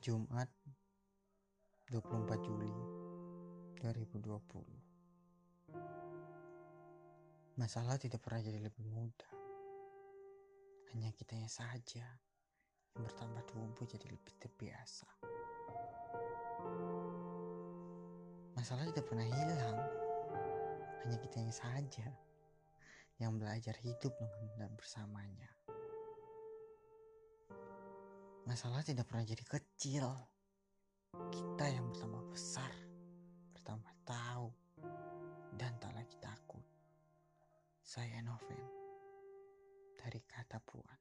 Jumat 24 Juli 2020 Masalah tidak pernah jadi lebih mudah. Hanya kitanya saja yang bertambah tumbuh jadi lebih terbiasa. Masalah tidak pernah hilang. Hanya kitanya saja yang belajar hidup dengan dan bersamanya Masalah tidak pernah jadi kecil. Kita yang bertambah besar, bertambah tahu, dan tak lagi takut. Saya Noven, dari kata Puan.